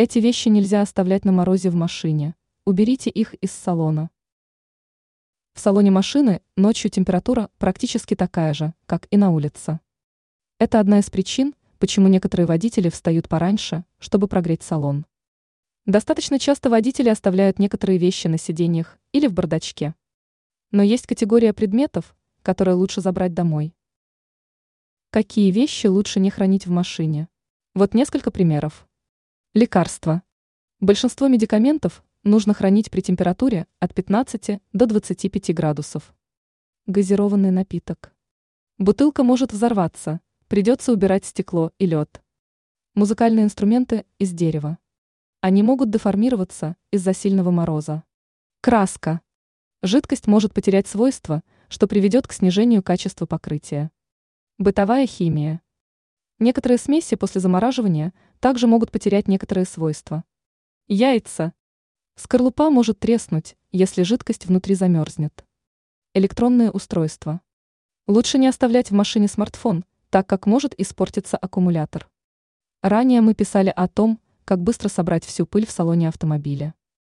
Эти вещи нельзя оставлять на морозе в машине. Уберите их из салона. В салоне машины ночью температура практически такая же, как и на улице. Это одна из причин, почему некоторые водители встают пораньше, чтобы прогреть салон. Достаточно часто водители оставляют некоторые вещи на сиденьях или в бардачке. Но есть категория предметов, которые лучше забрать домой. Какие вещи лучше не хранить в машине? Вот несколько примеров. Лекарства. Большинство медикаментов нужно хранить при температуре от 15 до 25 градусов. Газированный напиток. Бутылка может взорваться, придется убирать стекло и лед. Музыкальные инструменты из дерева. Они могут деформироваться из-за сильного мороза. Краска. Жидкость может потерять свойства, что приведет к снижению качества покрытия. Бытовая химия. Некоторые смеси после замораживания также могут потерять некоторые свойства. Яйца. Скорлупа может треснуть, если жидкость внутри замерзнет. Электронные устройства. Лучше не оставлять в машине смартфон, так как может испортиться аккумулятор. Ранее мы писали о том, как быстро собрать всю пыль в салоне автомобиля.